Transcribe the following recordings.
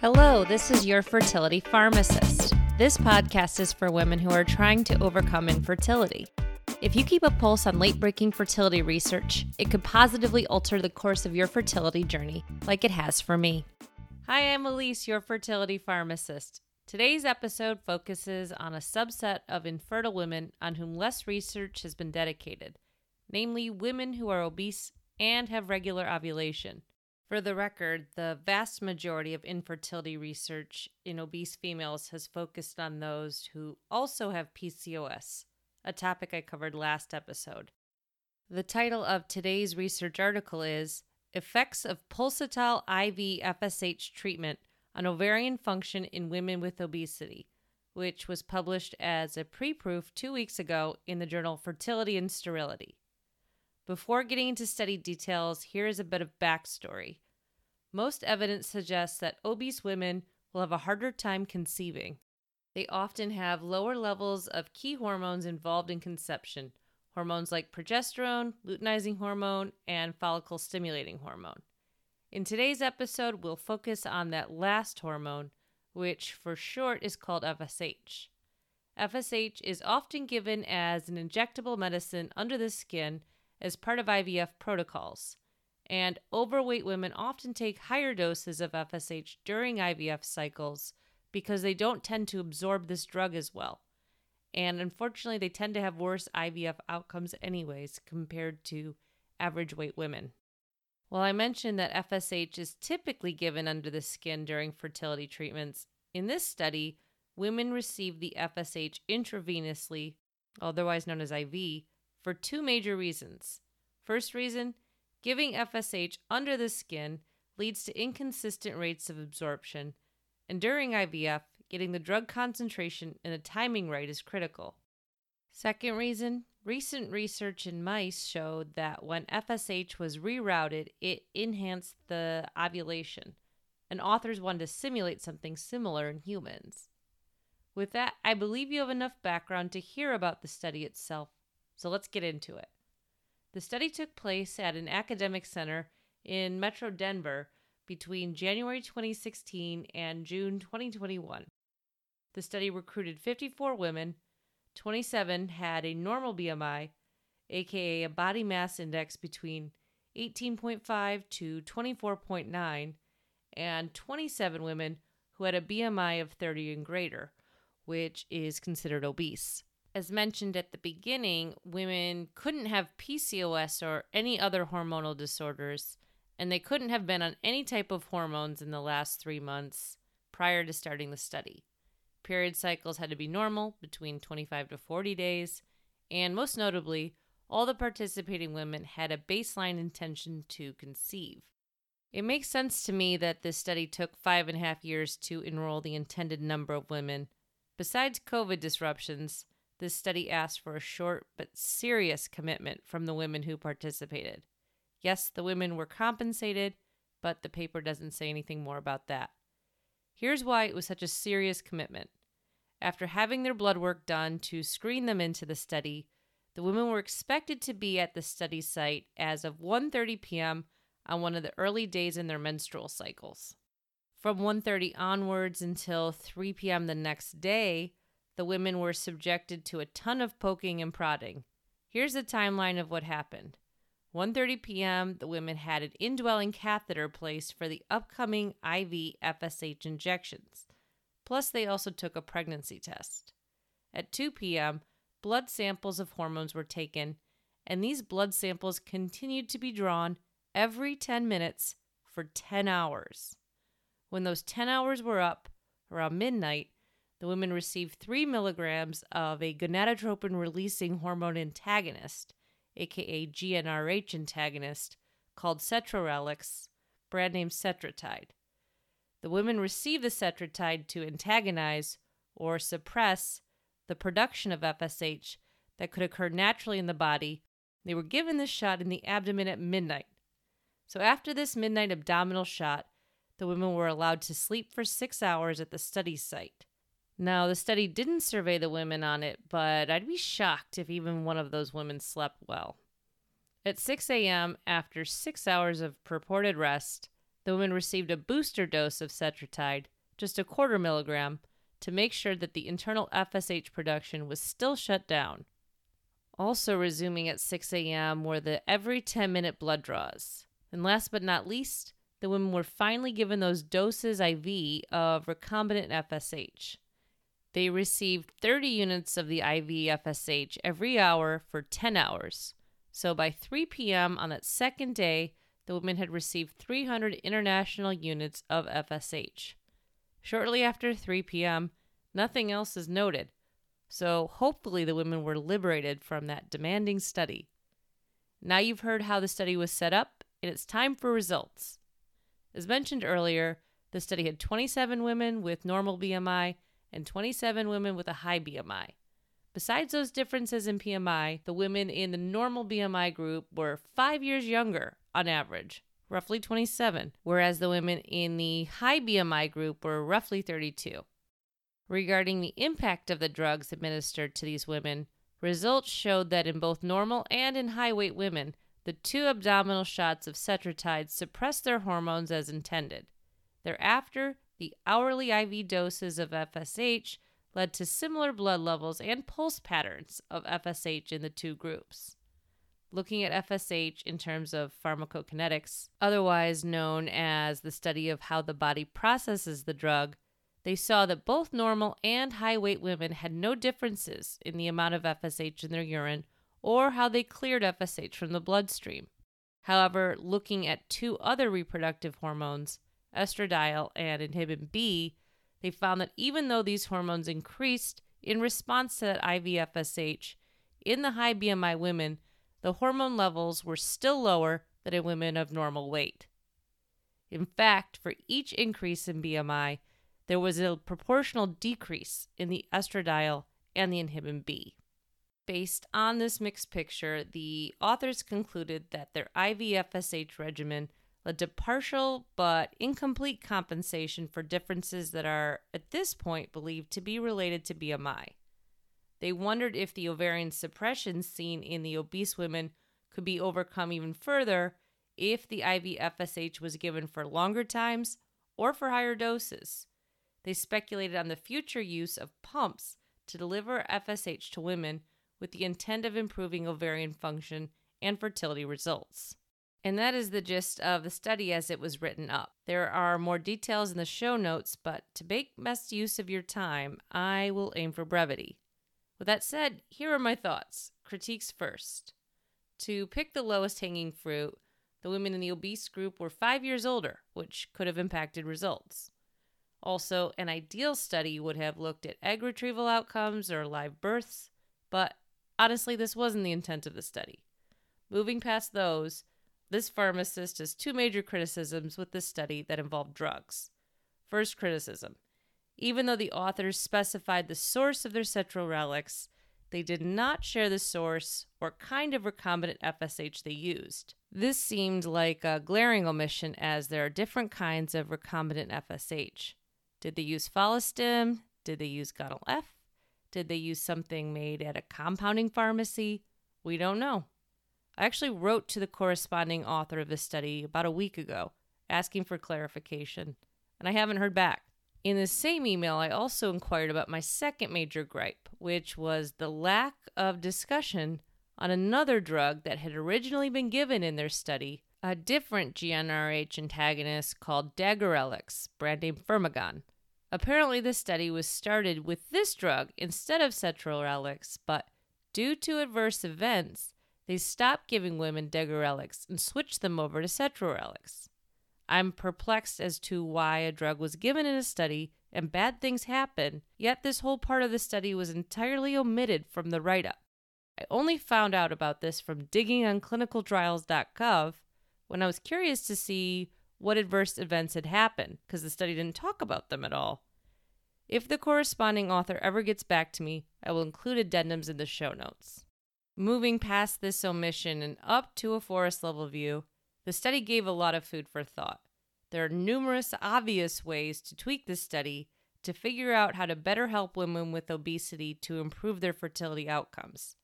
Hello, this is your fertility pharmacist. This podcast is for women who are trying to overcome infertility. If you keep a pulse on late breaking fertility research, it could positively alter the course of your fertility journey, like it has for me. Hi, I'm Elise, your fertility pharmacist. Today's episode focuses on a subset of infertile women on whom less research has been dedicated, namely women who are obese and have regular ovulation. For the record, the vast majority of infertility research in obese females has focused on those who also have PCOS, a topic I covered last episode. The title of today's research article is Effects of Pulsatile IV FSH Treatment on Ovarian Function in Women with Obesity, which was published as a preproof two weeks ago in the journal Fertility and Sterility. Before getting into study details, here is a bit of backstory. Most evidence suggests that obese women will have a harder time conceiving. They often have lower levels of key hormones involved in conception, hormones like progesterone, luteinizing hormone, and follicle stimulating hormone. In today's episode, we'll focus on that last hormone, which for short is called FSH. FSH is often given as an injectable medicine under the skin as part of IVF protocols. And overweight women often take higher doses of FSH during IVF cycles because they don't tend to absorb this drug as well. And unfortunately, they tend to have worse IVF outcomes, anyways, compared to average weight women. While I mentioned that FSH is typically given under the skin during fertility treatments, in this study, women received the FSH intravenously, otherwise known as IV, for two major reasons. First reason, giving FSH under the skin leads to inconsistent rates of absorption, and during IVF, getting the drug concentration and the timing right is critical. Second reason, recent research in mice showed that when FSH was rerouted, it enhanced the ovulation, and authors wanted to simulate something similar in humans. With that, I believe you have enough background to hear about the study itself so let's get into it. The study took place at an academic center in Metro Denver between January 2016 and June 2021. The study recruited 54 women, 27 had a normal BMI, aka a body mass index between 18.5 to 24.9, and 27 women who had a BMI of 30 and greater, which is considered obese as mentioned at the beginning, women couldn't have PCOS or any other hormonal disorders, and they couldn't have been on any type of hormones in the last three months prior to starting the study. Period cycles had to be normal, between 25 to 40 days, and most notably, all the participating women had a baseline intention to conceive. It makes sense to me that this study took five and a half years to enroll the intended number of women. Besides COVID disruptions, this study asked for a short but serious commitment from the women who participated. Yes, the women were compensated, but the paper doesn't say anything more about that. Here's why it was such a serious commitment. After having their blood work done to screen them into the study, the women were expected to be at the study site as of 1:30 p.m. on one of the early days in their menstrual cycles. From 1:30 onwards until 3 p.m. the next day, the women were subjected to a ton of poking and prodding. Here's the timeline of what happened. 1:30 p.m., the women had an indwelling catheter placed for the upcoming IV FSH injections. Plus they also took a pregnancy test. At 2 p.m., blood samples of hormones were taken, and these blood samples continued to be drawn every 10 minutes for 10 hours. When those 10 hours were up, around midnight, the women received 3 milligrams of a gonadotropin releasing hormone antagonist, aka GnRH antagonist, called Cetrorelix, brand name Cetrotide. The women received the Cetrotide to antagonize or suppress the production of FSH that could occur naturally in the body. They were given this shot in the abdomen at midnight. So, after this midnight abdominal shot, the women were allowed to sleep for six hours at the study site. Now, the study didn't survey the women on it, but I'd be shocked if even one of those women slept well. At 6 a.m., after six hours of purported rest, The women received a booster dose of cetrotide, just a quarter milligram, to make sure that the internal FSH production was still shut down. Also resuming at 6 a.m. were the every 10 minute blood draws. And last but not least, the women were finally given those doses IV of recombinant FSH. They received 30 units of the IV FSH every hour for 10 hours. So by 3 p.m. on that second day, the women had received 300 international units of FSH. Shortly after 3 p.m., nothing else is noted, so hopefully the women were liberated from that demanding study. Now you've heard how the study was set up, and it's time for results. As mentioned earlier, the study had 27 women with normal BMI and 27 women with a high BMI. Besides those differences in BMI, the women in the normal BMI group were five years younger on average, roughly 27, whereas the women in the high BMI group were roughly 32. Regarding the impact of the drugs administered to these women, results showed that in both normal and in high weight women, the two abdominal shots of cetrotide suppressed their hormones as intended. Thereafter, the hourly IV doses of FSH led to similar blood levels and pulse patterns of FSH in the two groups. Looking at FSH in terms of pharmacokinetics, otherwise known as the study of how the body processes the drug, they saw that both normal and high weight women had no differences in the amount of FSH in their urine or how they cleared FSH from the bloodstream. However, looking at two other reproductive hormones, estradiol and inhibin B, they found that even though these hormones increased in response to that IV FSH, in the high BMI women, the hormone levels were still lower than in women of normal weight. In fact, for each increase in BMI, there was a proportional decrease in the estradiol and the inhibin B. Based on this mixed picture, the authors concluded that their IV FSH regimen led to partial but incomplete compensation for differences that are, at this point, believed to be related to BMI. They wondered if the ovarian suppression seen in the obese women could be overcome even further if the IV FSH was given for longer times or for higher doses. They speculated on the future use of pumps to deliver FSH to women with the intent of improving ovarian function and fertility results. And that is the gist of the study as it was written up. There are more details in the show notes, but to make best use of your time, I will aim for brevity. With that said, here are my thoughts. Critiques first. To pick the lowest hanging fruit, the women in the obese group were five years older, which could have impacted results. Also, an ideal study would have looked at egg retrieval outcomes or live births, but honestly, this wasn't the intent of the study. Moving past those, this pharmacist has two major criticisms with this study that involved drugs. First criticism even though the authors specified the source of their Cetrorelix, they did not share the source or kind of recombinant FSH they used. This seemed like a glaring omission as there are different kinds of recombinant FSH. Did they use Follistim? Did they use Gonal F? Did they use something made at a compounding pharmacy? We don't know. I actually wrote to the corresponding author of this study about a week ago, asking for clarification, and I haven't heard back. In the same email, I also inquired about my second major gripe, which was the lack of discussion on another drug that had originally been given in their study, a different GnRH antagonist called Degarelix, brand name Firmagon. Apparently, the study was started with this drug instead of Cetrorelix, but due to adverse events, they stopped giving women Degarelix and switched them over to Cetrorelix. I'm perplexed as to why a drug was given in a study and bad things happen, yet this whole part of the study was entirely omitted from the write up. I only found out about this from digging on clinicaltrials.gov when I was curious to see what adverse events had happened, because the study didn't talk about them at all. If the corresponding author ever gets back to me, I will include addendums in the show notes. Moving past this omission and up to a forest level view, the study gave a lot of food for thought. There are numerous obvious ways to tweak this study to figure out how to better help women with obesity to improve their fertility outcomes.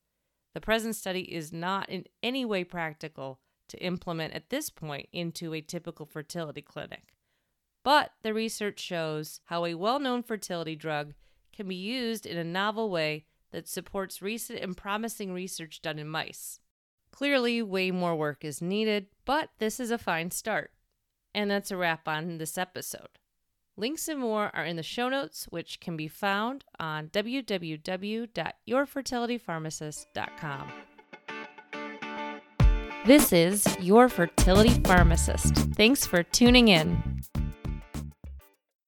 The present study is not in any way practical to implement at this point into a typical fertility clinic. But the research shows how a well known fertility drug can be used in a novel way that supports recent and promising research done in mice. Clearly, way more work is needed, but this is a fine start. And that's a wrap on this episode. Links and more are in the show notes, which can be found on www.yourfertilitypharmacist.com. This is Your Fertility Pharmacist. Thanks for tuning in.